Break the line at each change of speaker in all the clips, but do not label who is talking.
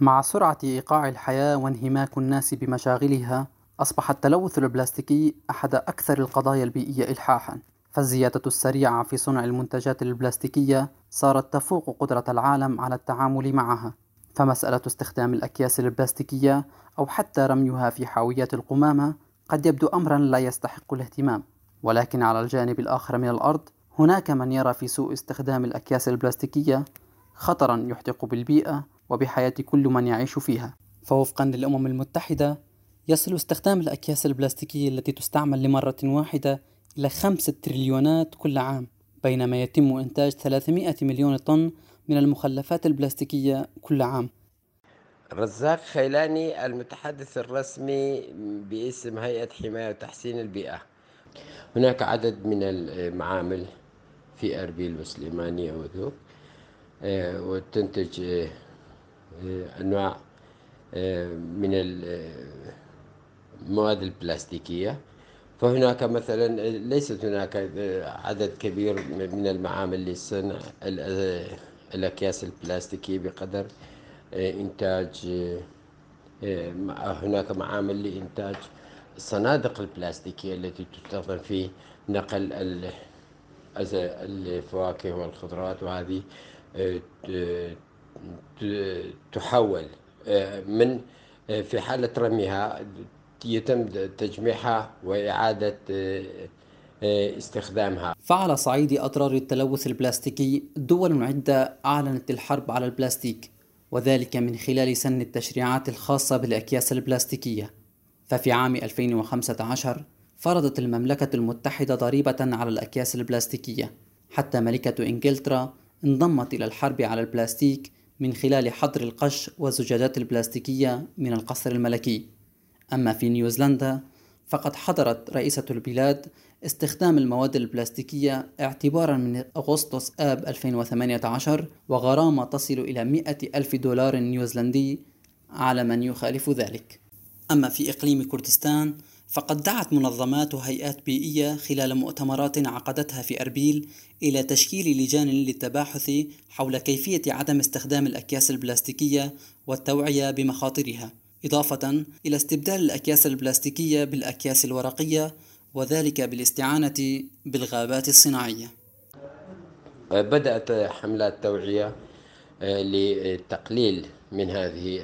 مع سرعة إيقاع الحياة وانهماك الناس بمشاغلها، أصبح التلوث البلاستيكي أحد أكثر القضايا البيئية إلحاحًا، فالزيادة السريعة في صنع المنتجات البلاستيكية صارت تفوق قدرة العالم على التعامل معها، فمسألة استخدام الأكياس البلاستيكية أو حتى رميها في حاويات القمامة قد يبدو أمرًا لا يستحق الاهتمام، ولكن على الجانب الآخر من الأرض هناك من يرى في سوء استخدام الأكياس البلاستيكية خطرًا يحدق بالبيئة وبحياة كل من يعيش فيها. فوفقا للأمم المتحدة يصل استخدام الأكياس البلاستيكية التي تستعمل لمرة واحدة إلى خمسة تريليونات كل عام بينما يتم إنتاج 300 مليون طن من المخلفات البلاستيكية كل عام.
رزاق خيلاني المتحدث الرسمي باسم هيئة حماية وتحسين البيئة. هناك عدد من المعامل في أربيل وسليمانية وذوق آه، وتنتج آه، آه، أنواع من المواد البلاستيكية. فهناك مثلا ليست هناك عدد كبير من المعامل لصنع الأكياس البلاستيكية بقدر إنتاج هناك معامل لإنتاج الصنادق البلاستيكية التي تستخدم في نقل الفواكه والخضروات وهذه تحول آه، من آه، في حالة رميها يتم تجميعها وإعادة آه، استخدامها.
فعلى صعيد أضرار التلوث البلاستيكي دول عدة أعلنت الحرب على البلاستيك وذلك من خلال سن التشريعات الخاصة بالأكياس البلاستيكية. ففي عام 2015 فرضت المملكة المتحدة ضريبة على الأكياس البلاستيكية حتى ملكة إنجلترا انضمت إلى الحرب على البلاستيك من خلال حظر القش والزجاجات البلاستيكية من القصر الملكي. أما في نيوزيلندا فقد حظرت رئيسة البلاد استخدام المواد البلاستيكية اعتبارا من أغسطس آب 2018 وغرامة تصل إلى 100 ألف دولار نيوزيلندي على من يخالف ذلك. أما في إقليم كردستان فقد دعت منظمات وهيئات بيئية خلال مؤتمرات عقدتها في أربيل إلى تشكيل لجان للتباحث حول كيفية عدم استخدام الأكياس البلاستيكية والتوعية بمخاطرها، إضافة إلى استبدال الأكياس البلاستيكية بالأكياس الورقية وذلك بالاستعانة بالغابات الصناعية.
بدأت حملات توعية آه، للتقليل من هذه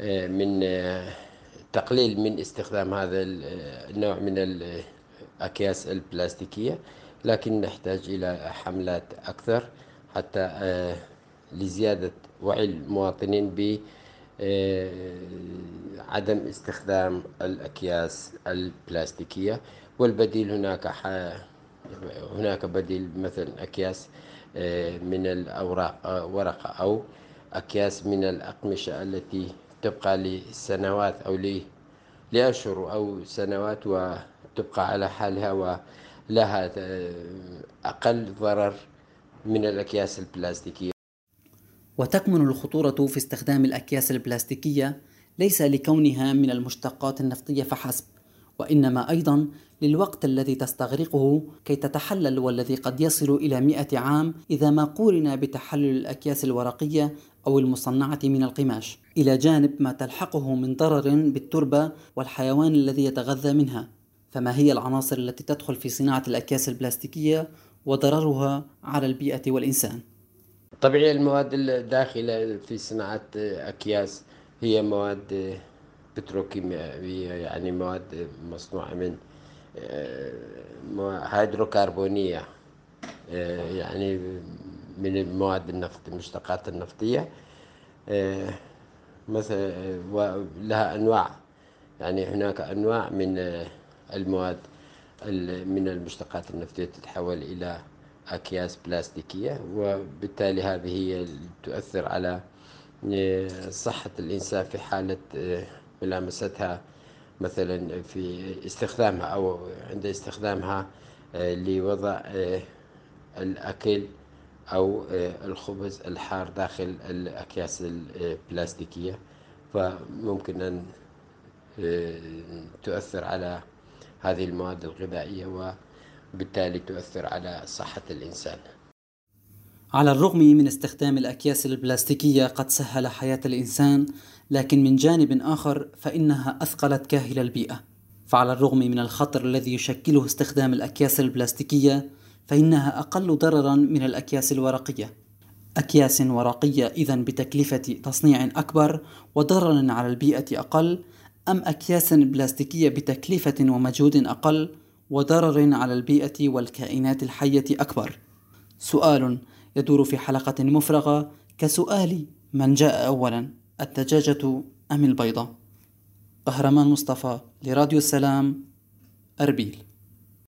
آه، من آه، تقليل من استخدام هذا النوع من الأكياس البلاستيكية لكن نحتاج إلى حملات أكثر حتى آه، لزيادة وعي المواطنين ب آه، عدم استخدام الأكياس البلاستيكية. والبديل هناك هناك بديل مثل أكياس آه، من الأوراق ورقة أو أكياس من الأقمشة التي تبقى لسنوات أو لأشهر أو سنوات وتبقى على حالها ولها أقل ضرر من الأكياس البلاستيكية.
وتكمن الخطورة في استخدام الأكياس البلاستيكية ليس لكونها من المشتقات النفطية فحسب. وإنما أيضا للوقت الذي تستغرقه كي تتحلل والذي قد يصل إلى مئة عام إذا ما قورن بتحلل الأكياس الورقية أو المصنعة من القماش. إلى جانب ما تلحقه من ضرر بالتربة والحيوان الذي يتغذى منها. فما هي العناصر التي تدخل في صناعة الأكياس البلاستيكية وضررها على البيئة والإنسان؟
طبيعي المواد الداخلة في صناعة أكياس هي مواد بتروكيماوية يعني مواد مصنوعة من هيدروكربونية آه، يعني من المواد النفط المشتقات النفطية آه، مثلا لها أنواع. يعني هناك أنواع من المواد من المشتقات النفطية تتحول إلى أكياس بلاستيكية وبالتالي هذه هي تؤثر على آه، صحة الإنسان في حالة ملامستها مثلا في استخدامها أو عند استخدامها آه، لوضع آه، الأكل أو آه، الخبز الحار داخل الأكياس البلاستيكية. فممكن أن تؤثر على هذه المواد الغذائية وبالتالي تؤثر على صحة الإنسان.
على الرغم من استخدام الأكياس البلاستيكية قد سهل حياة الإنسان لكن من جانب آخر فإنها أثقلت كاهل البيئة. فعلى الرغم من الخطر الذي يشكله استخدام الأكياس البلاستيكية فإنها أقل ضررا من الأكياس الورقية. أكياس ورقية إذا بتكلفة تصنيع أكبر وضرر على البيئة أقل أم أكياس بلاستيكية بتكلفة ومجهود أقل وضرر على البيئة والكائنات الحية أكبر؟ سؤال يدور في حلقة مفرغة كسؤال من جاء أولا الدجاجة أم البيضة؟ قهرمان مصطفى لراديو السلام أربيل.